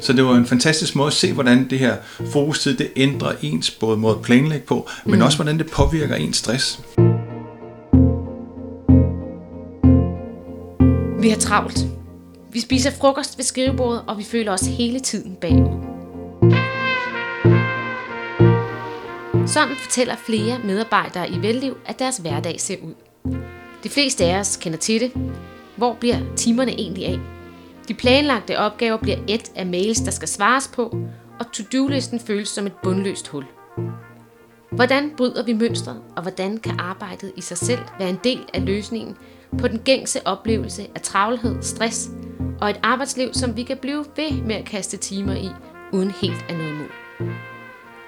Så det var en fantastisk måde at se, hvordan det her fokustid det ændrer ens både måde at planlægge på, men mm. også hvordan det påvirker ens stress. Vi har travlt. Vi spiser frokost ved skrivebordet, og vi føler os hele tiden bagud. Sådan fortæller flere medarbejdere i Velliv, at deres hverdag ser ud. De fleste af os kender til det. Hvor bliver timerne egentlig af? De planlagte opgaver bliver et af mails, der skal svares på, og to-do-listen føles som et bundløst hul. Hvordan bryder vi mønstret, og hvordan kan arbejdet i sig selv være en del af løsningen på den gængse oplevelse af travlhed, stress og et arbejdsliv, som vi kan blive ved med at kaste timer i, uden helt at nå imod?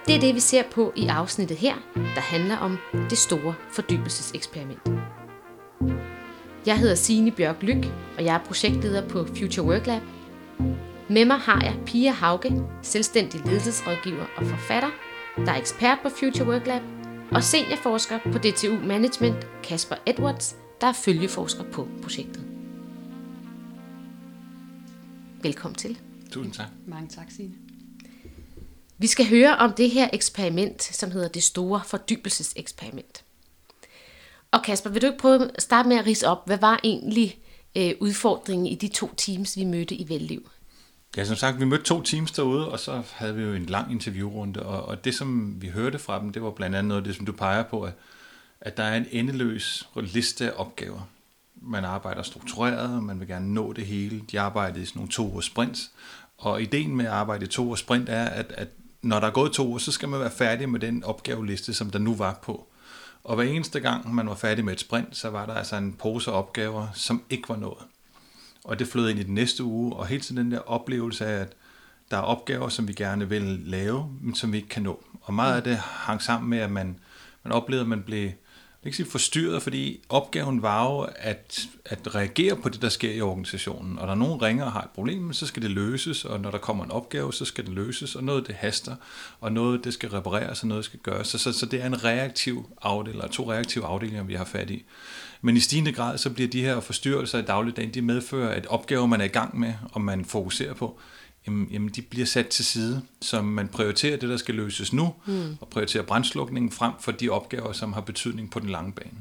Det er det, vi ser på i afsnittet her, der handler om det store fordybelseseksperiment. Jeg hedder Signe Bjørk Lyk, og jeg er projektleder på Future Work Lab. Med mig har jeg Pia Hauge, selvstændig ledelsesrådgiver og forfatter, der er ekspert på Future Work Lab, og seniorforsker på DTU Management, Kasper Edwards, der er følgeforsker på projektet. Velkommen til. Tusind tak. Mange tak, Signe. Vi skal høre om det her eksperiment, som hedder det store fordybelseseksperiment. Og Kasper, vil du ikke prøve at starte med at rise op, hvad var egentlig øh, udfordringen i de to teams, vi mødte i Velliv? Ja, som sagt, vi mødte to teams derude, og så havde vi jo en lang interviewrunde, og, og det, som vi hørte fra dem, det var blandt andet noget af det, som du peger på, at, at der er en endeløs liste af opgaver. Man arbejder struktureret, og man vil gerne nå det hele. De arbejder i sådan nogle to sprints, og ideen med at arbejde i to sprint er, at, at når der er gået to år, så skal man være færdig med den opgaveliste, som der nu var på. Og hver eneste gang, man var færdig med et sprint, så var der altså en pose opgaver, som ikke var nået. Og det flød ind i den næste uge, og helt tiden den der oplevelse af, at der er opgaver, som vi gerne vil lave, men som vi ikke kan nå. Og meget af det hang sammen med, at man, man oplevede, at man blev ikke sige forstyrret, fordi opgaven var jo at, at reagere på det, der sker i organisationen. Og når nogen ringer og har et problem, så skal det løses, og når der kommer en opgave, så skal den løses, og noget det haster, og noget det skal repareres, og noget skal gøres. Så, så, så det er en reaktiv afdeling, eller to reaktive afdelinger, vi har fat i. Men i stigende grad, så bliver de her forstyrrelser i dagligdagen, de medfører, at opgaver, man er i gang med, og man fokuserer på, jamen, jamen de bliver sat til side, så man prioriterer det, der skal løses nu, mm. og prioriterer brændslukningen frem for de opgaver, som har betydning på den lange bane.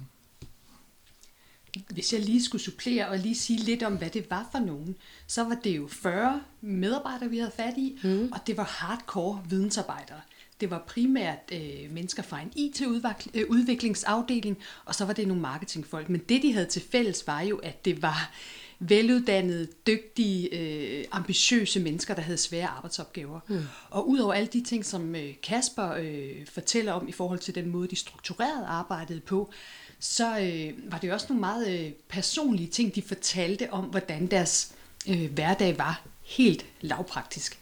Hvis jeg lige skulle supplere og lige sige lidt om, hvad det var for nogen, så var det jo 40 medarbejdere, vi havde fat i, mm. og det var hardcore vidensarbejdere. Det var primært øh, mennesker fra en IT-udviklingsafdeling, og så var det nogle marketingfolk. Men det, de havde til fælles, var jo, at det var veluddannede, dygtige, øh, ambitiøse mennesker, der havde svære arbejdsopgaver. Mm. Og udover alle de ting, som øh, Kasper øh, fortæller om i forhold til den måde, de strukturerede arbejdet på, så øh, var det også nogle meget øh, personlige ting, de fortalte om, hvordan deres øh, hverdag var helt lavpraktisk.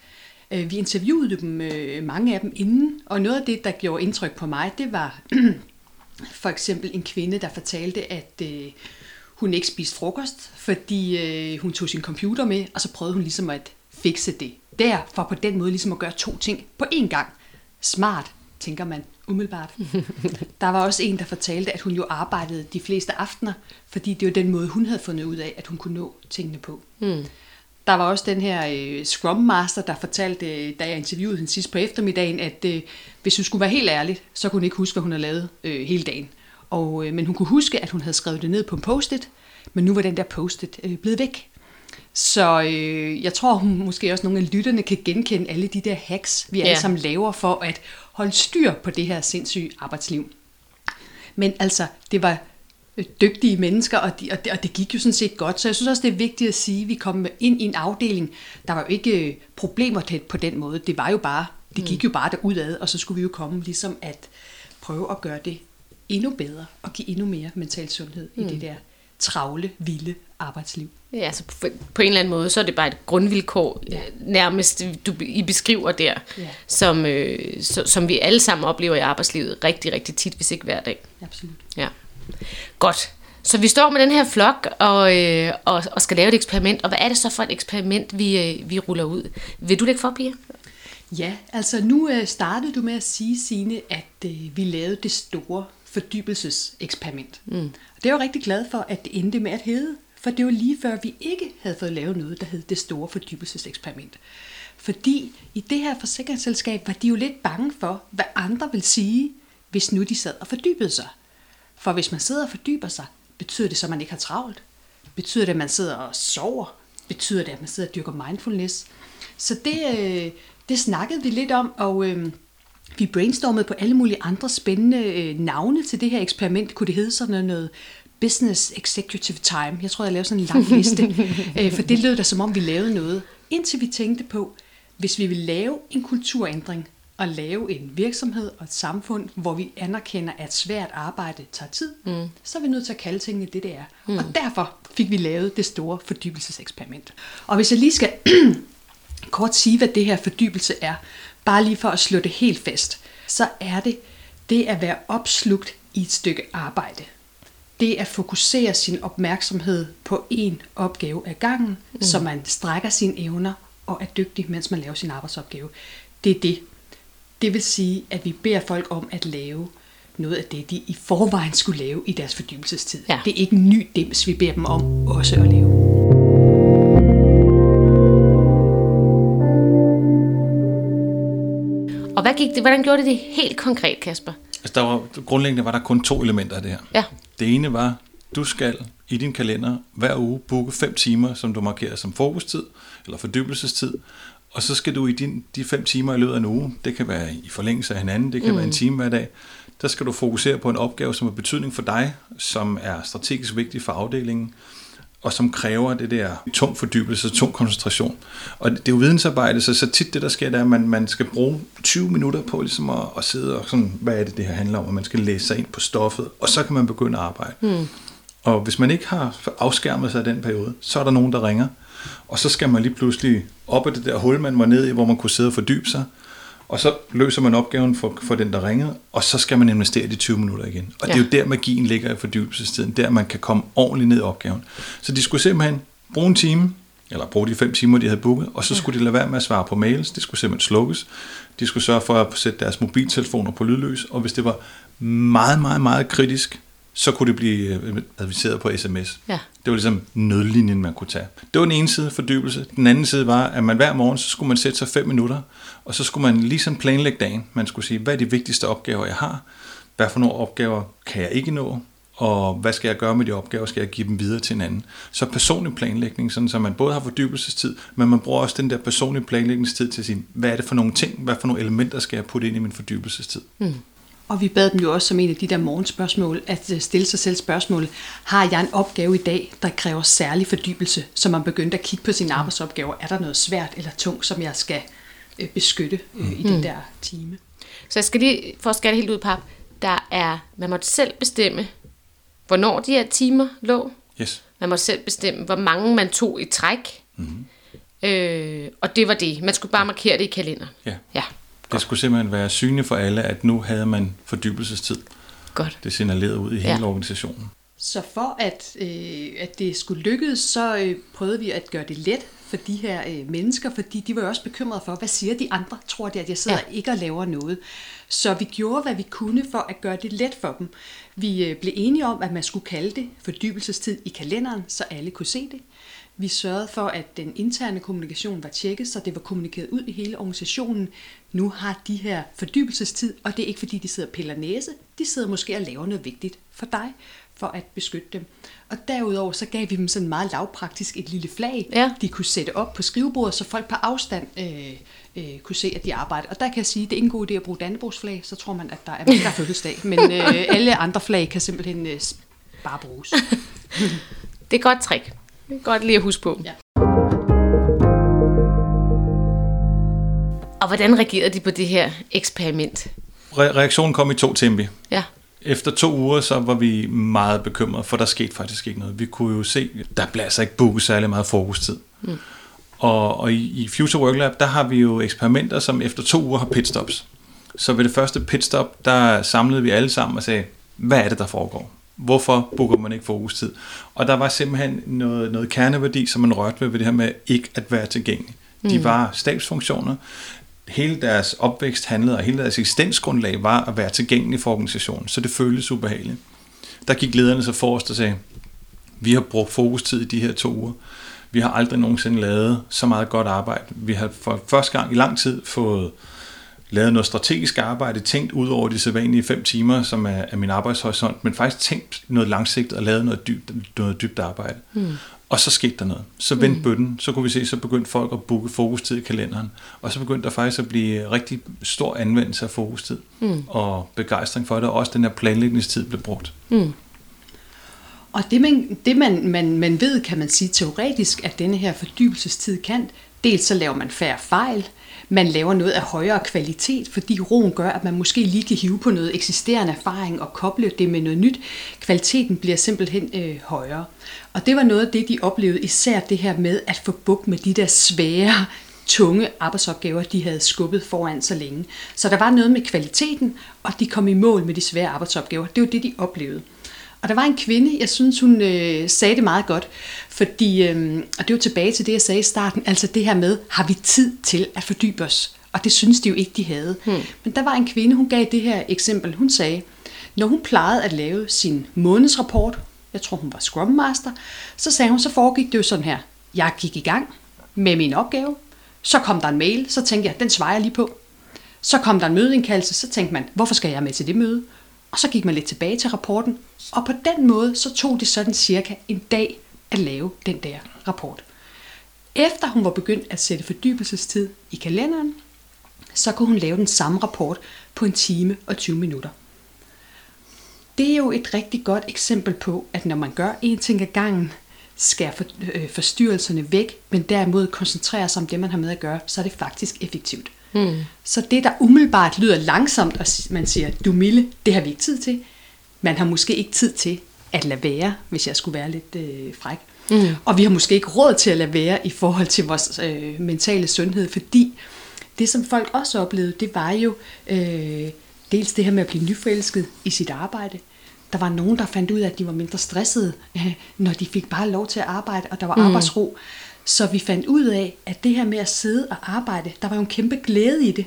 Øh, vi interviewede dem, øh, mange af dem inden, og noget af det, der gjorde indtryk på mig, det var for eksempel en kvinde, der fortalte, at øh, hun ikke spiste frokost, fordi øh, hun tog sin computer med, og så prøvede hun ligesom at fikse det der, for på den måde ligesom at gøre to ting på én gang. Smart, tænker man umiddelbart. Der var også en, der fortalte, at hun jo arbejdede de fleste aftener, fordi det var den måde, hun havde fundet ud af, at hun kunne nå tingene på. Mm. Der var også den her øh, Scrum Master, der fortalte, øh, da jeg interviewede hende sidst på eftermiddagen, at øh, hvis hun skulle være helt ærlig, så kunne hun ikke huske, hvad hun havde lavet øh, hele dagen. Og, øh, men hun kunne huske, at hun havde skrevet det ned på en post-it, men nu var den der post-it øh, blevet væk. Så øh, jeg tror, hun måske også nogle af lytterne kan genkende alle de der hacks, vi ja. alle sammen laver for at holde styr på det her sindssyge arbejdsliv. Men altså, det var øh, dygtige mennesker, og, de, og, det, og det gik jo sådan set godt. Så jeg synes også, det er vigtigt at sige, at vi kom ind i en afdeling, der var jo ikke øh, problemer tæt på den måde. Det var jo bare, det gik mm. jo bare derudad, og så skulle vi jo komme ligesom at prøve at gøre det endnu bedre og give endnu mere mental sundhed mm. i det der travle, vilde arbejdsliv. Ja, altså på, på en eller anden måde, så er det bare et grundvilkår, ja. nærmest du, I beskriver der, ja. som, øh, så, som vi alle sammen oplever i arbejdslivet rigtig, rigtig tit, hvis ikke hver dag. Absolut. Ja. Godt. Så vi står med den her flok og, øh, og, og skal lave et eksperiment, og hvad er det så for et eksperiment, vi, øh, vi ruller ud? Vil du lægge for, Pia? Ja, altså nu øh, startede du med at sige, Signe, at øh, vi lavede det store fordybelseseksperiment. Mm. Og det er jeg jo rigtig glad for, at det endte med at hedde, for det var lige før, vi ikke havde fået lavet noget, der hed det store fordybelseseksperiment. Fordi i det her forsikringsselskab var de jo lidt bange for, hvad andre vil sige, hvis nu de sad og fordybede sig. For hvis man sidder og fordyber sig, betyder det så, at man ikke har travlt? Betyder det, at man sidder og sover? Betyder det, at man sidder og dyrker mindfulness? Så det, øh, det snakkede vi lidt om, og øh, vi brainstormede på alle mulige andre spændende øh, navne til det her eksperiment. Kunne det hedde sådan noget Business Executive Time? Jeg tror, jeg lavede sådan en lang liste, øh, for det lød da som om, vi lavede noget. Indtil vi tænkte på, hvis vi vil lave en kulturændring, og lave en virksomhed og et samfund, hvor vi anerkender, at svært arbejde tager tid, mm. så er vi nødt til at kalde tingene det, det er. Mm. Og derfor fik vi lavet det store fordybelseseksperiment. Og hvis jeg lige skal kort sige, hvad det her fordybelse er, bare lige for at slå det helt fast, så er det det at være opslugt i et stykke arbejde. Det at fokusere sin opmærksomhed på en opgave ad gangen, mm. så man strækker sine evner og er dygtig, mens man laver sin arbejdsopgave. Det er det. Det vil sige, at vi beder folk om at lave noget af det, de i forvejen skulle lave i deres fordybelsestid. Ja. Det er ikke en ny dims, vi beder dem om også at lave. Og hvad gik det, hvordan gjorde det det helt konkret, Kasper? Altså, der var, grundlæggende var der kun to elementer af det her. Ja. Det ene var, du skal i din kalender hver uge booke 5 timer, som du markerer som fokustid eller fordybelsestid, og så skal du i din, de 5 timer i løbet af en uge, det kan være i forlængelse af hinanden, det kan mm. være en time hver dag, der skal du fokusere på en opgave, som har betydning for dig, som er strategisk vigtig for afdelingen, og som kræver det der tung fordybelse, tung koncentration. Og det er jo vidensarbejde, så, så tit det, der sker, det er, at man, man skal bruge 20 minutter på ligesom at, at sidde og sådan, hvad er det, det her handler om, og man skal læse sig ind på stoffet, og så kan man begynde at arbejde. Mm. Og hvis man ikke har afskærmet sig af den periode, så er der nogen, der ringer, og så skal man lige pludselig op af det der hul, man var nede i, hvor man kunne sidde og fordybe sig, og så løser man opgaven for, for den, der ringede, og så skal man investere de 20 minutter igen. Og ja. det er jo der, magien ligger i fordybelsestiden, der man kan komme ordentligt ned i opgaven. Så de skulle simpelthen bruge en time, eller bruge de fem timer, de havde booket, og så ja. skulle de lade være med at svare på mails, det skulle simpelthen slukkes. De skulle sørge for at sætte deres mobiltelefoner på lydløs, og hvis det var meget, meget, meget kritisk, så kunne det blive øh, adviseret på sms. Ja. Det var ligesom nødlinjen, man kunne tage. Det var den ene side fordybelse. Den anden side var, at man hver morgen, så skulle man sætte sig fem minutter, og så skulle man ligesom planlægge dagen. Man skulle sige, hvad er de vigtigste opgaver, jeg har? Hvad for nogle opgaver kan jeg ikke nå? Og hvad skal jeg gøre med de opgaver? Skal jeg give dem videre til en anden? Så personlig planlægning, sådan så man både har fordybelsestid, men man bruger også den der personlige planlægningstid til at sige, hvad er det for nogle ting, hvad for nogle elementer skal jeg putte ind i min fordybelsestid? Mm. Og vi bad dem jo også som en af de der morgenspørgsmål, at øh, stille sig selv spørgsmål, har jeg en opgave i dag, der kræver særlig fordybelse, så man begyndte at kigge på sine arbejdsopgaver, er der noget svært eller tungt, som jeg skal øh, beskytte øh, i mm. den der time. Så jeg skal lige, for at skære det helt ud, pap, der er, man måtte selv bestemme, hvornår de her timer lå. Yes. Man måtte selv bestemme, hvor mange man tog i træk. Mm-hmm. Øh, og det var det. Man skulle bare markere det i kalender. Ja. ja. Det skulle simpelthen være synligt for alle, at nu havde man fordybelsestid. Godt. Det signalerede ud i hele ja. organisationen. Så for at, øh, at det skulle lykkes, så øh, prøvede vi at gøre det let for de her øh, mennesker, fordi de var jo også bekymrede for, hvad siger de andre? Tror de, at jeg sidder ja. ikke og laver noget? Så vi gjorde, hvad vi kunne for at gøre det let for dem. Vi øh, blev enige om, at man skulle kalde det fordybelsestid i kalenderen, så alle kunne se det. Vi sørgede for, at den interne kommunikation var tjekket, så det var kommunikeret ud i hele organisationen. Nu har de her fordybelsestid, og det er ikke fordi, de sidder og piller næse. De sidder måske og laver noget vigtigt for dig, for at beskytte dem. Og derudover så gav vi dem sådan meget lavpraktisk et lille flag, ja. de kunne sætte op på skrivebordet, så folk på afstand øh, øh, kunne se, at de arbejder. Og der kan jeg sige, at det er ikke en god idé at bruge Dannebrogsflag, så tror man, at der er mindre fødselsdag. Men øh, alle andre flag kan simpelthen øh, bare bruges. det er godt trick. Det er godt lige at huske på. Ja. Og hvordan reagerede de på det her eksperiment? Re- reaktionen kom i to tempi. Ja. Efter to uger, så var vi meget bekymrede, for der skete faktisk ikke noget. Vi kunne jo se, der blev altså ikke booket særlig meget fokustid. Mm. Og, og i, i Future Work Lab, der har vi jo eksperimenter, som efter to uger har pitstops. Så ved det første pitstop, der samlede vi alle sammen og sagde, hvad er det, der foregår? Hvorfor booker man ikke fokustid? Og der var simpelthen noget, noget kerneværdi, som man rørte ved, ved det her med ikke at være tilgængelig. De mm. var stabsfunktioner. Hele deres opvækst handlede, og hele deres eksistensgrundlag var at være tilgængelig for organisationen, så det føltes ubehageligt. Der gik lederne så forrest og sagde, vi har brugt fokustid i de her to uger. Vi har aldrig nogensinde lavet så meget godt arbejde. Vi har for første gang i lang tid fået lavet noget strategisk arbejde, tænkt ud over de sædvanlige fem timer, som er, er min arbejdshorisont, men faktisk tænkt noget langsigtet og lavet noget dybt, noget dybt arbejde. Mm. Og så skete der noget. Så vendte mm. bøtten, så kunne vi se, så begyndte folk at booke fokustid i kalenderen, og så begyndte der faktisk at blive rigtig stor anvendelse af fokustid, mm. og begejstring for det, og også den her planlægningstid blev brugt. Mm. Og det, man, det man, man, man ved, kan man sige teoretisk, at denne her fordybelsestid kan, dels så laver man færre fejl, man laver noget af højere kvalitet, fordi roen gør, at man måske lige kan hive på noget eksisterende erfaring og koble det med noget nyt. Kvaliteten bliver simpelthen øh, højere. Og det var noget af det, de oplevede, især det her med at få bukt med de der svære, tunge arbejdsopgaver, de havde skubbet foran så længe. Så der var noget med kvaliteten, og de kom i mål med de svære arbejdsopgaver. Det var det, de oplevede. Og der var en kvinde, jeg synes, hun øh, sagde det meget godt, fordi, øh, og det var tilbage til det, jeg sagde i starten, altså det her med, har vi tid til at fordybe os? Og det synes de jo ikke, de havde. Hmm. Men der var en kvinde, hun gav det her eksempel. Hun sagde, når hun plejede at lave sin månedsrapport, jeg tror hun var Scrum Master, så sagde hun, så foregik det jo sådan her. Jeg gik i gang med min opgave, så kom der en mail, så tænkte jeg, den svarer jeg lige på. Så kom der en mødeindkaldelse, så tænkte man, hvorfor skal jeg med til det møde? Og så gik man lidt tilbage til rapporten, og på den måde så tog det sådan cirka en dag at lave den der rapport. Efter hun var begyndt at sætte fordybelsestid i kalenderen, så kunne hun lave den samme rapport på en time og 20 minutter. Det er jo et rigtig godt eksempel på, at når man gør en ting ad gangen, skærer for, øh, forstyrrelserne væk, men derimod koncentrerer sig om det, man har med at gøre, så er det faktisk effektivt. Mm. Så det, der umiddelbart lyder langsomt, og man siger, du Mille, det har vi ikke tid til. Man har måske ikke tid til at lade være, hvis jeg skulle være lidt øh, fræk. Mm. Og vi har måske ikke råd til at lade være i forhold til vores øh, mentale sundhed, fordi det, som folk også oplevede, det var jo øh, dels det her med at blive nyforelsket i sit arbejde. Der var nogen, der fandt ud af, at de var mindre stressede, øh, når de fik bare lov til at arbejde, og der var mm. arbejdsro. Så vi fandt ud af, at det her med at sidde og arbejde, der var jo en kæmpe glæde i det.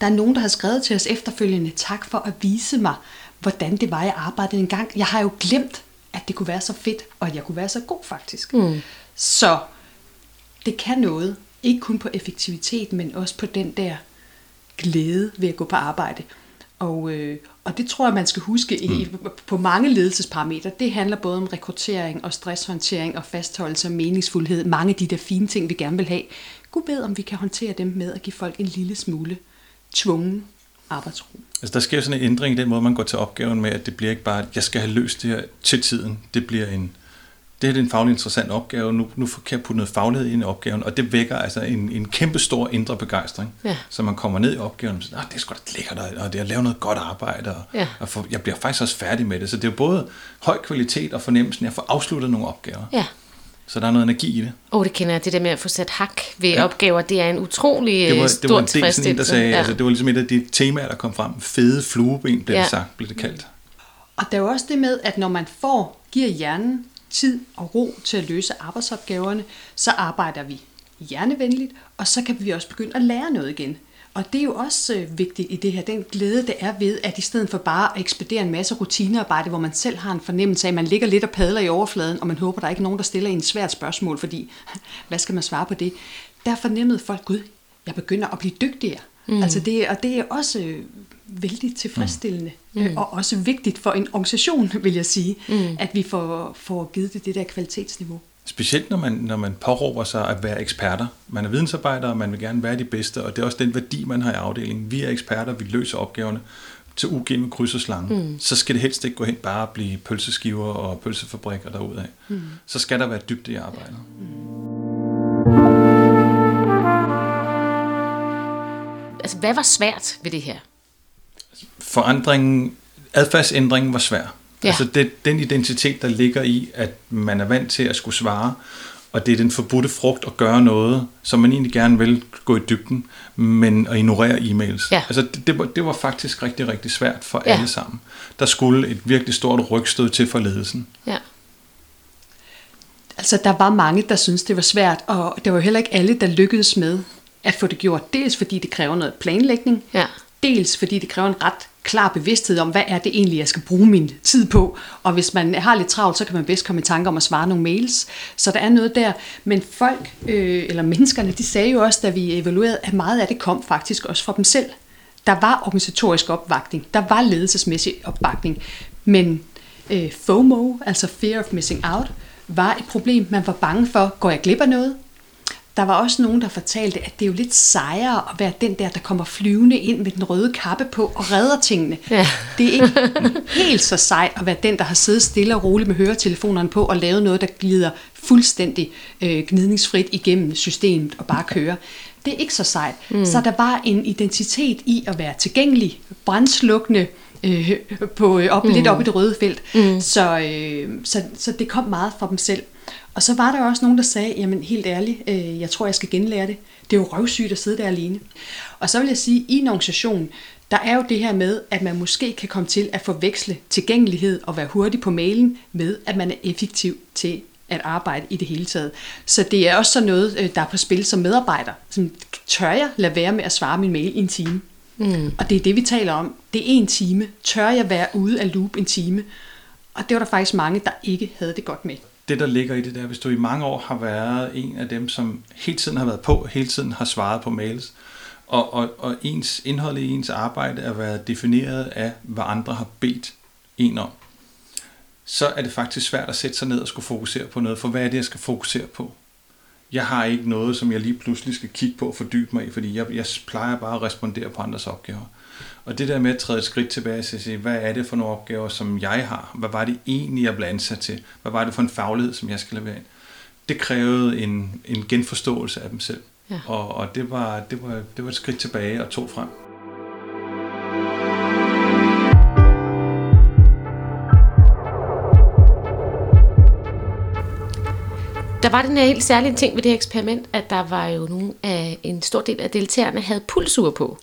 Der er nogen, der har skrevet til os efterfølgende, tak for at vise mig, hvordan det var, jeg arbejdede en gang. Jeg har jo glemt, at det kunne være så fedt, og at jeg kunne være så god faktisk. Mm. Så det kan noget, ikke kun på effektivitet, men også på den der glæde ved at gå på arbejde. Og, øh, og det tror jeg, man skal huske i, mm. på mange ledelsesparametre. Det handler både om rekruttering og stresshåndtering og fastholdelse og meningsfuldhed. Mange af de der fine ting, vi gerne vil have. Gud ved, om vi kan håndtere dem med at give folk en lille smule tvungen arbejdsro. Altså der sker sådan en ændring i den måde, man går til opgaven med, at det bliver ikke bare, at jeg skal have løst det her til tiden. Det bliver en, det er en faglig interessant opgave, nu, nu kan jeg putte noget faglighed ind i opgaven, og det vækker altså en, en kæmpe stor indre begejstring, ja. så man kommer ned i opgaven og siger, det er sgu da lækkert, og det er at lave noget godt arbejde, og, ja. og for, jeg bliver faktisk også færdig med det, så det er jo både høj kvalitet og fornemmelsen af at få afsluttet nogle opgaver. Ja. Så der er noget energi i det. Åh, oh, det kender jeg. Det der med at få sat hak ved ja. opgaver, det er en utrolig det var, det var en del, sådan en, der sagde, ja. altså, det var ligesom et af de temaer, der kom frem. Fede flueben, blev ja. det sagt, blev det kaldt. Og der er jo også det med, at når man får, giver hjernen tid og ro til at løse arbejdsopgaverne, så arbejder vi hjernevenligt, og så kan vi også begynde at lære noget igen. Og det er jo også øh, vigtigt i det her, den glæde, det er ved, at i stedet for bare at ekspedere en masse rutinearbejde, hvor man selv har en fornemmelse af, at man ligger lidt og padler i overfladen, og man håber, der er ikke nogen, der stiller en svært spørgsmål, fordi hvad skal man svare på det? Der fornemmede folk, gud, jeg begynder at blive dygtigere. Mm. Altså det, og det er også øh, vældig tilfredsstillende, mm. øh, og også vigtigt for en organisation, vil jeg sige, mm. at vi får, får givet det det der kvalitetsniveau. Specielt når man, når man påråber sig at være eksperter. Man er vidensarbejder, og man vil gerne være de bedste, og det er også den værdi, man har i afdelingen. Vi er eksperter, vi løser opgaverne til UG med kryds og slange. Mm. Så skal det helst ikke gå hen bare at blive pølseskiver og pølsefabrikker derudad. Mm. Så skal der være dybde i arbejdet. Mm. Altså, hvad var svært ved det her? Forandringen, adfærdsændringen var svær. Ja. Altså det, den identitet, der ligger i, at man er vant til at skulle svare, og det er den forbudte frugt at gøre noget, som man egentlig gerne vil gå i dybden, men at ignorere e-mails. Ja. Altså det, det, var, det var faktisk rigtig, rigtig svært for ja. alle sammen. Der skulle et virkelig stort rygstød til for ledelsen. Ja. Altså der var mange, der syntes, det var svært, og det var heller ikke alle, der lykkedes med at få det gjort. Dels fordi det kræver noget planlægning, ja. Dels fordi det kræver en ret klar bevidsthed om, hvad er det egentlig, jeg skal bruge min tid på. Og hvis man har lidt travlt, så kan man bedst komme i tanke om at svare nogle mails. Så der er noget der. Men folk, øh, eller menneskerne, de sagde jo også, da vi evaluerede, at meget af det kom faktisk også fra dem selv. Der var organisatorisk opbakning, der var ledelsesmæssig opbakning, men øh, FOMO, altså Fear of Missing Out, var et problem. Man var bange for, går jeg glip af noget? Der var også nogen, der fortalte, at det er jo lidt sejere at være den der, der kommer flyvende ind med den røde kappe på og redder tingene. Ja. Det er ikke helt så sejt at være den, der har siddet stille og roligt med høretelefonerne på og lavet noget, der glider fuldstændig øh, gnidningsfrit igennem systemet og bare kører. Det er ikke så sejt. Mm. Så der var en identitet i at være tilgængelig, brændslukkende, øh, på, øh, op, mm. lidt op i det røde felt. Mm. Så, øh, så, så det kom meget fra dem selv. Og så var der også nogen, der sagde, jamen helt ærligt, øh, jeg tror, jeg skal genlære det. Det er jo røvsygt at sidde der alene. Og så vil jeg sige, i en organisation, der er jo det her med, at man måske kan komme til at forveksle tilgængelighed og være hurtig på mailen med, at man er effektiv til at arbejde i det hele taget. Så det er også sådan noget, øh, der er på spil som medarbejder. Som, tør jeg lade være med at svare min mail i en time? Mm. Og det er det, vi taler om. Det er en time. Tør jeg være ude af loop en time? Og det var der faktisk mange, der ikke havde det godt med. Det, der ligger i det der, hvis du i mange år har været en af dem, som hele tiden har været på, hele tiden har svaret på mails, og, og, og ens indhold i ens arbejde er været defineret af, hvad andre har bedt en om, så er det faktisk svært at sætte sig ned og skulle fokusere på noget, for hvad er det, jeg skal fokusere på? Jeg har ikke noget, som jeg lige pludselig skal kigge på og fordybe mig i, fordi jeg, jeg plejer bare at respondere på andres opgaver. Og det der med at træde et skridt tilbage og sige, hvad er det for nogle opgaver, som jeg har? Hvad var det egentlig, jeg blev ansat til? Hvad var det for en faglighed, som jeg skal levere ind? Det krævede en, en genforståelse af dem selv. Ja. Og, og det, var, det, var, det var et skridt tilbage og to frem. Der var den her helt særlige ting ved det her eksperiment, at der var jo nogle af, en stor del af deltagerne havde pulsur på.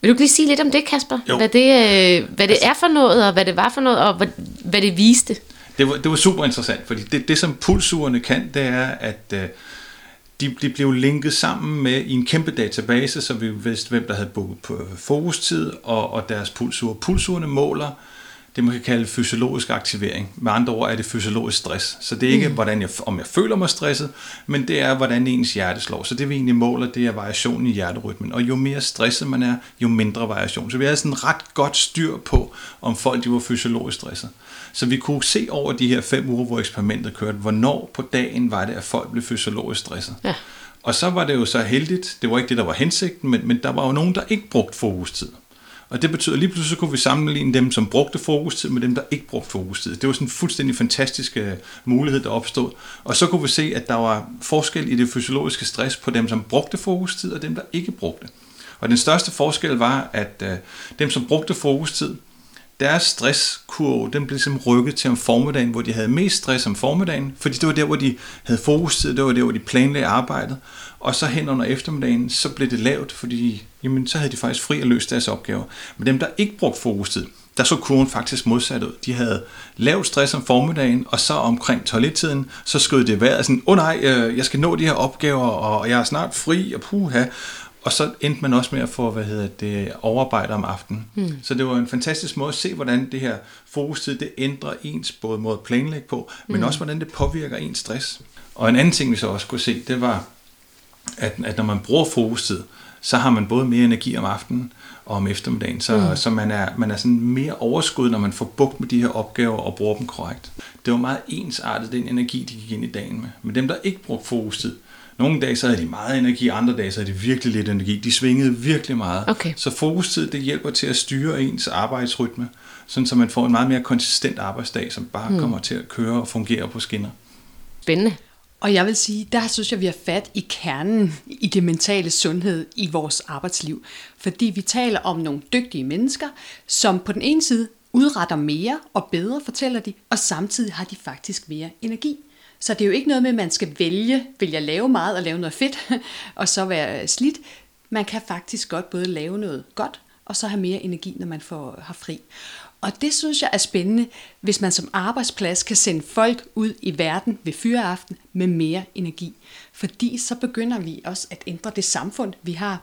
Vil du lige sige lidt om det, Kasper? Jo. Hvad det, øh, hvad det er for noget, og hvad det var for noget, og hvad, hvad det viste? Det var, det var super interessant, fordi det, det som pulsurerne kan, det er, at øh, de, de blev linket sammen med i en kæmpe database, så vi vidste, hvem der havde booket på fokustid, og, og deres pulsur. Pulsurerne måler det, man kan kalde fysiologisk aktivering. Med andre ord er det fysiologisk stress. Så det er ikke, mm. hvordan jeg, om jeg føler mig stresset, men det er, hvordan ens hjerte slår. Så det vi egentlig måler, det er variationen i hjerterytmen. Og jo mere stresset man er, jo mindre variation. Så vi havde sådan ret godt styr på, om folk de var fysiologisk stresset. Så vi kunne se over de her fem uger, hvor eksperimentet kørte, hvornår på dagen var det, at folk blev fysiologisk stresset. Ja. Og så var det jo så heldigt, det var ikke det, der var hensigten, men, men der var jo nogen, der ikke brugte fokustid. Og det betyder, at lige pludselig så kunne vi sammenligne dem, som brugte fokustid, med dem, der ikke brugte fokustid. Det var sådan en fuldstændig fantastisk øh, mulighed, der opstod. Og så kunne vi se, at der var forskel i det fysiologiske stress på dem, som brugte fokustid, og dem, der ikke brugte. Og den største forskel var, at øh, dem, som brugte fokustid, deres stresskurve, den blev ligesom rykket til om formiddagen, hvor de havde mest stress om formiddagen, fordi det var der, hvor de havde fokustid, det var der, hvor de planlagde arbejdet, og så hen under eftermiddagen, så blev det lavt, fordi jamen, så havde de faktisk fri at løse deres opgaver. Men dem, der ikke brugte fokustid, der så kurven faktisk modsat ud. De havde lavt stress om formiddagen, og så omkring toilettiden, så skød det vejret sådan, åh oh, nej, øh, jeg skal nå de her opgaver, og jeg er snart fri, og puha. Og så endte man også med at få, hvad hedder det, overarbejde om aftenen. Mm. Så det var en fantastisk måde at se, hvordan det her fokustid, det ændrer ens både måde at planlægge på, men mm. også hvordan det påvirker ens stress. Og en anden ting, vi så også kunne se, det var, at, at når man bruger fokustid, så har man både mere energi om aftenen og om eftermiddagen, så, mm. så man, er, man er sådan mere overskud, når man får bugt med de her opgaver og bruger dem korrekt. Det var meget ensartet, den energi, de gik ind i dagen med. Men dem, der ikke brugte fokustid, nogle dage så havde de meget energi, andre dage så havde de virkelig lidt energi. De svingede virkelig meget. Okay. Så fokustid, det hjælper til at styre ens arbejdsrytme, sådan så man får en meget mere konsistent arbejdsdag, som bare mm. kommer til at køre og fungere på skinner. Spændende. Og jeg vil sige, der synes jeg, vi har fat i kernen i det mentale sundhed i vores arbejdsliv. Fordi vi taler om nogle dygtige mennesker, som på den ene side udretter mere og bedre, fortæller de, og samtidig har de faktisk mere energi. Så det er jo ikke noget med, at man skal vælge, vil jeg lave meget og lave noget fedt, og så være slidt. Man kan faktisk godt både lave noget godt, og så have mere energi, når man får, har fri. Og det synes jeg er spændende, hvis man som arbejdsplads kan sende folk ud i verden ved fyreaften med mere energi. Fordi så begynder vi også at ændre det samfund, vi har.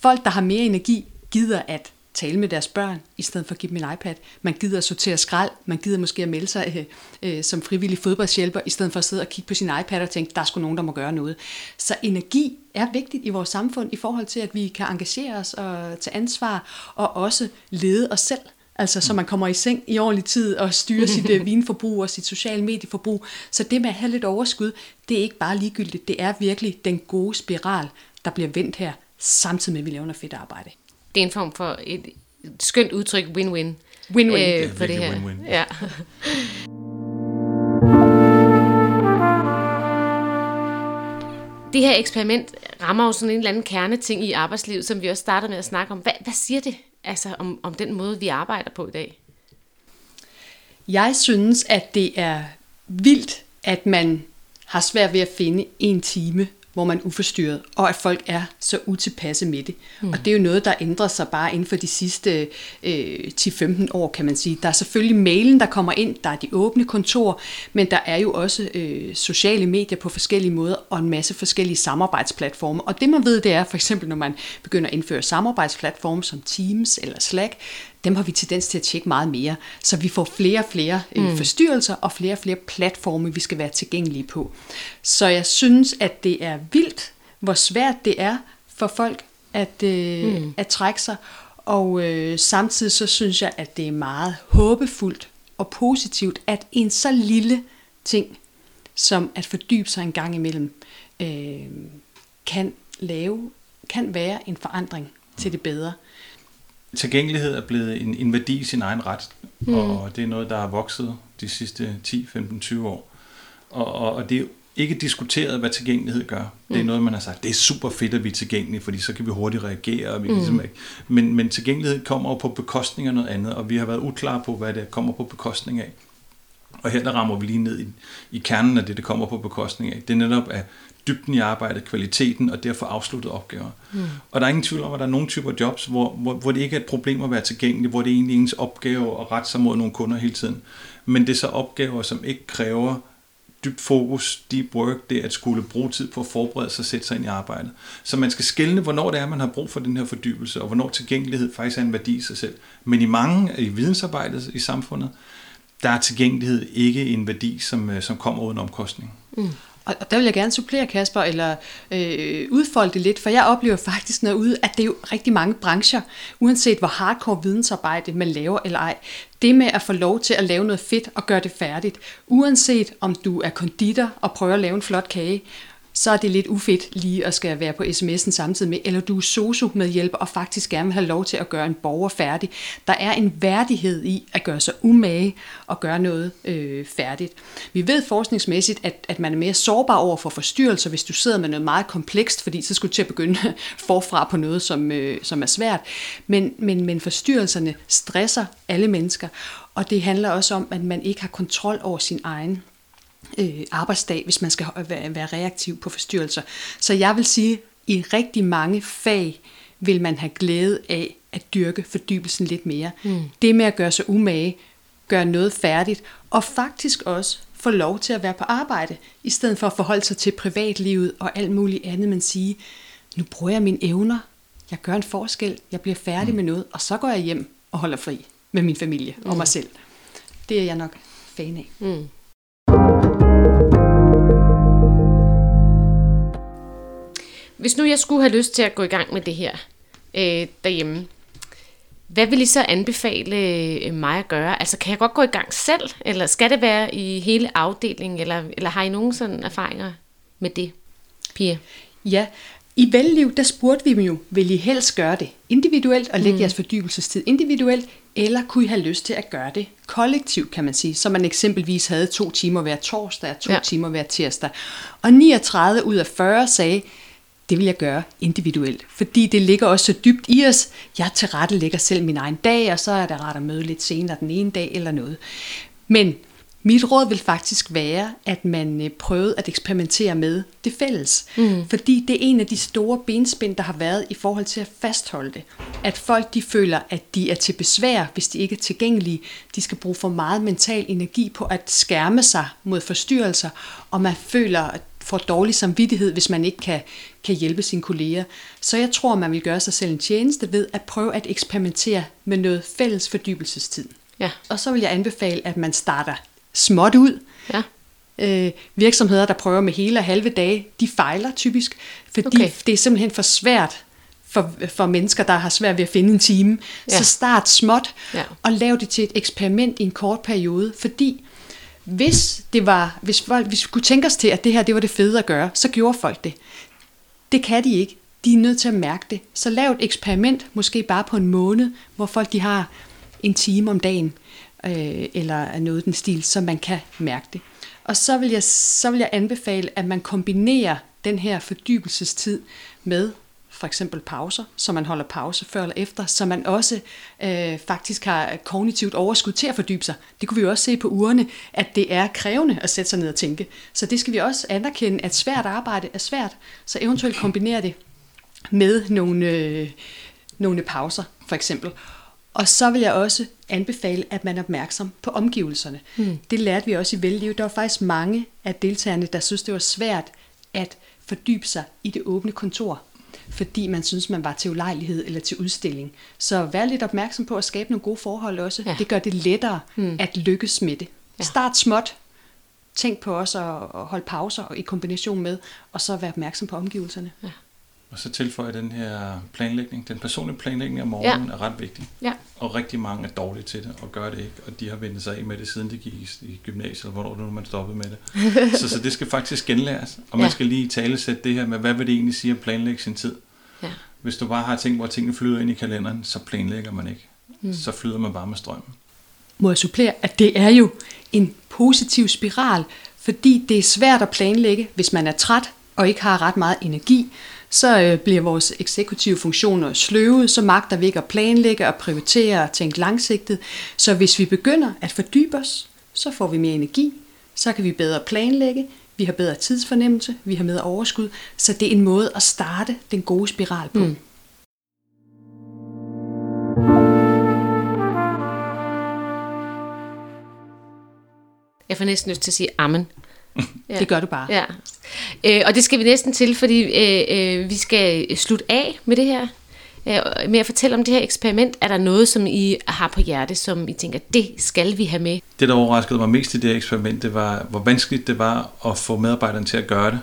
Folk, der har mere energi, gider at tale med deres børn, i stedet for at give dem en iPad. Man gider at sortere skrald, man gider måske at melde sig øh, øh, som frivillig fodboldshjælper, i stedet for at sidde og kigge på sin iPad og tænke, der er sgu nogen, der må gøre noget. Så energi er vigtigt i vores samfund i forhold til, at vi kan engagere os og tage ansvar, og også lede os selv. Altså, så man kommer i seng i ordentlig tid og styrer sit øh, vinforbrug og sit sociale medieforbrug. Så det med at have lidt overskud, det er ikke bare ligegyldigt. Det er virkelig den gode spiral, der bliver vendt her, samtidig med, at vi laver noget fedt arbejde. Det er en form for et skønt udtryk, win-win. Win-win. Øh, på det her. win-win. Ja. Det her eksperiment rammer jo sådan en eller anden kerneting i arbejdslivet, som vi også startede med at snakke om. Hvad, hvad siger det altså om, om den måde, vi arbejder på i dag? Jeg synes, at det er vildt, at man har svært ved at finde en time, hvor man er uforstyrret, og at folk er så utilpasse med det. Mm. Og det er jo noget, der ændrer sig bare inden for de sidste øh, 10-15 år, kan man sige. Der er selvfølgelig mailen, der kommer ind, der er de åbne kontorer, men der er jo også øh, sociale medier på forskellige måder, og en masse forskellige samarbejdsplatforme. Og det man ved, det er for eksempel, når man begynder at indføre samarbejdsplatforme som Teams eller Slack, dem har vi tendens til at tjekke meget mere. Så vi får flere og flere øh, mm. forstyrrelser og flere og flere platforme, vi skal være tilgængelige på. Så jeg synes, at det er vildt, hvor svært det er for folk at, øh, mm. at trække sig. Og øh, samtidig så synes jeg, at det er meget håbefuldt og positivt, at en så lille ting, som at fordybe sig en gang imellem, øh, kan lave, kan være en forandring til det bedre. Tilgængelighed er blevet en, en værdi i sin egen ret, mm. og det er noget, der har vokset de sidste 10, 15, 20 år. Og, og, og det er ikke diskuteret, hvad tilgængelighed gør. Det er Mm. noget, man har sagt, det er super fedt, at vi er tilgængelige, fordi så kan vi hurtigt reagere. Og vi Mm. ligesom ikke. Men, men tilgængelighed kommer jo på bekostning af noget andet, og vi har været uklare på, hvad det kommer på bekostning af. Og her der rammer vi lige ned i, i kernen af det, det kommer på bekostning af. Det er netop af dybden i arbejdet, kvaliteten og derfor afsluttet opgaver. Mm. Og der er ingen tvivl om, at der er nogle typer jobs, hvor, hvor, hvor det ikke er et problem at være tilgængelig, hvor det er egentlig ens opgave at rette sig mod nogle kunder hele tiden. Men det er så opgaver, som ikke kræver dybt fokus, deep work, det at skulle bruge tid på at forberede sig og sætte sig ind i arbejdet. Så man skal skelne, hvornår det er, man har brug for den her fordybelse, og hvornår tilgængelighed faktisk er en værdi i sig selv. Men i mange i vidensarbejdet i samfundet, der er tilgængelighed ikke en værdi, som, øh, som kommer uden omkostning. Og og der vil jeg gerne supplere, Kasper, eller øh, udfolde det lidt, for jeg oplever faktisk noget ude, at det er jo rigtig mange brancher, uanset hvor hardcore vidensarbejde man laver eller ej, det med at få lov til at lave noget fedt og gøre det færdigt, uanset om du er konditor og prøver at lave en flot kage, så er det lidt ufedt lige at skal være på sms'en samtidig med, eller du er sosu med hjælp og faktisk gerne vil have lov til at gøre en borger færdig. Der er en værdighed i at gøre sig umage og gøre noget øh, færdigt. Vi ved forskningsmæssigt, at, at man er mere sårbar over for forstyrrelser, hvis du sidder med noget meget komplekst, fordi så skulle du til at begynde forfra på noget, som, øh, som er svært. Men, men, men forstyrrelserne stresser alle mennesker, og det handler også om, at man ikke har kontrol over sin egen øh, arbejdsdag, hvis man skal være, reaktiv på forstyrrelser. Så jeg vil sige, at i rigtig mange fag vil man have glæde af at dyrke fordybelsen lidt mere. Mm. Det med at gøre sig umage, gøre noget færdigt, og faktisk også få lov til at være på arbejde, i stedet for at forholde sig til privatlivet og alt muligt andet, men sige, nu bruger jeg mine evner, jeg gør en forskel, jeg bliver færdig mm. med noget, og så går jeg hjem og holder fri med min familie og mig selv. Det er jeg nok fan af. Mm. Hvis nu jeg skulle have lyst til at gå i gang med det her øh, derhjemme, hvad vil I så anbefale øh, mig at gøre? Altså, kan jeg godt gå i gang selv, eller skal det være i hele afdelingen, eller, eller har I nogen sådan erfaringer med det, Pia? Ja, i Velliv, der spurgte vi dem jo, vil I helst gøre det individuelt og lægge mm. jeres fordybelsestid individuelt, eller kunne I have lyst til at gøre det kollektivt, kan man sige, så man eksempelvis havde to timer hver torsdag og to Ja. ja. timer hver tirsdag. Og 39 ud af 40 sagde, det vil jeg gøre individuelt, fordi det ligger også så dybt i os. Jeg tilrettelægger selv min egen dag, og så er det rart at møde lidt senere den ene dag eller noget. Men mit råd vil faktisk være, at man øh, prøvede at eksperimentere med det fælles. Mm. Fordi det er en af de store benspænd, der har været i forhold til at fastholde det. At folk de føler, at de er til besvær, hvis de ikke er tilgængelige. De skal bruge for meget mental energi på at skærme sig mod forstyrrelser, og man føler, at får dårlig samvittighed, hvis man ikke kan, kan hjælpe sine kolleger. Så jeg tror, man vil gøre sig selv en tjeneste ved at prøve at eksperimentere med noget fælles fordybelsestid. Ja. Og så vil jeg anbefale, at man starter småt ud. Ja. Øh, virksomheder, der prøver med hele og halve dage, de fejler typisk, fordi Okay. det er simpelthen for svært for, for mennesker, der har svært ved at finde en time. Ja. Så start småt Ja. og lav det til et eksperiment i en kort periode, fordi hvis det var, hvis folk, hvis vi kunne tænke os til, at det her det var det fede at gøre, så gjorde folk det. Det kan de ikke. De er nødt til at mærke det. Så lav et eksperiment, måske bare på en måned, hvor folk de har en time om dagen, øh, eller noget i den stil, så man kan mærke det. Og så vil, jeg, så vil jeg anbefale, at man kombinerer den her fordybelsestid med for eksempel pauser, så man holder pause før eller efter, så man også øh, faktisk har kognitivt overskud til at fordybe sig. Det kunne vi jo også se på ugerne, at det er krævende at sætte sig ned og tænke. Så det skal vi også anerkende, at svært arbejde er svært, så eventuelt kombinere det med nogle, øh, nogle pauser, for eksempel. Og så vil jeg også anbefale, at man er opmærksom på omgivelserne. Mm. Det lærte vi også i Velliv. Der var faktisk mange af deltagerne, der synes, det var svært at fordybe sig i det åbne kontor, fordi man synes, man var til ulejlighed eller til udstilling. Så vær lidt opmærksom på at skabe nogle gode forhold også. Ja. Det gør det lettere mm. at lykkes med det. Ja. Start småt. Tænk på også at at holde pauser i kombination med, og så være opmærksom på omgivelserne. Ja. Og så tilføjer den her planlægning. Den personlige planlægning af morgenen ja. er ret vigtig. Ja. Og rigtig mange er dårlige til det, og gør det ikke. Og de har vendt sig af med det, siden de gik i, i gymnasiet, eller hvornår nu man stoppede med det. så, så det skal faktisk genlæres. Og man Ja. skal lige tale sætte det her med, hvad vil det egentlig sige at planlægge sin tid? Ja. Hvis du bare har ting, hvor tingene flyder ind i kalenderen, så planlægger man ikke. Mm. Så flyder man bare med strømmen. må jeg supplere, at det er jo en positiv spiral, fordi det er svært at planlægge, hvis man er træt og ikke har ret meget energi, så øh, bliver vores eksekutive funktioner sløve, så magter vi ikke at planlægge og prioritere og tænke langsigtet. Så hvis vi begynder at fordybe os, så får vi mere energi, så kan vi bedre planlægge, vi har bedre tidsfornemmelse, vi har mere overskud, så det er en måde at starte den gode spiral på. Mm. Jeg får næsten lyst til at sige amen. Ja. Det gør du bare. Ja. Øh, og det skal vi næsten til, fordi øh, øh, vi skal slutte af med det her. Øh, med at fortælle om det her eksperiment. Er der noget, som I har på hjerte, som I tænker, det skal vi have med? Det, der overraskede mig mest i det her eksperiment, det var, hvor vanskeligt det var at få medarbejderne til at gøre det,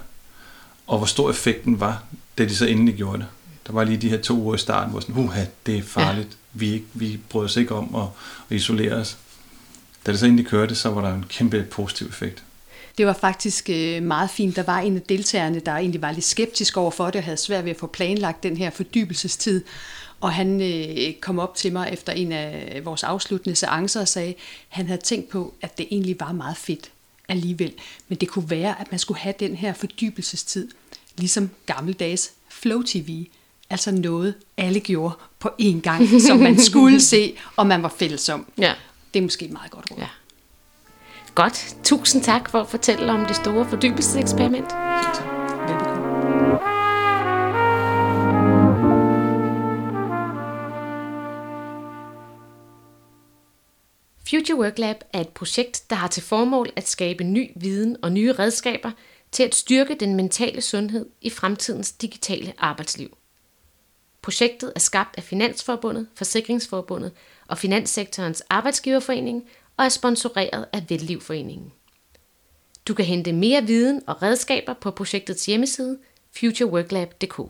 og hvor stor effekten var, da de så endelig gjorde det. Der var lige de her to uger i starten, hvor sådan, uha, det er farligt, ja. vi, ikke, vi bryder os ikke om at, at isolere os. Da det så endelig kørte, så var der en kæmpe positiv effekt. Det var faktisk øh, meget fint. Der var en af deltagerne, der egentlig var lidt skeptisk over for det, og havde svært ved at få planlagt den her fordybelsestid. Og han øh, kom op til mig efter en af vores afsluttende seancer og sagde, at han havde tænkt på, at det egentlig var meget fedt alligevel. Men det kunne være, at man skulle have den her fordybelsestid, ligesom gammeldags Flow TV. Altså noget, alle gjorde på én gang, som man skulle se, og man var fælles om. Ja. Det er måske et meget godt råd. ja. Godt. Tusind tak for at fortælle om det store fordybelseseksperiment. Velbekomme. Future Work Lab er et projekt, der har til formål at skabe ny viden og nye redskaber til at styrke den mentale sundhed i fremtidens digitale arbejdsliv. Projektet er skabt af Finansforbundet, Forsikringsforbundet og Finanssektorens Arbejdsgiverforening og er sponsoreret af Vellivforeningen. Du kan hente mere viden og redskaber på projektets hjemmeside futureworklab.dk.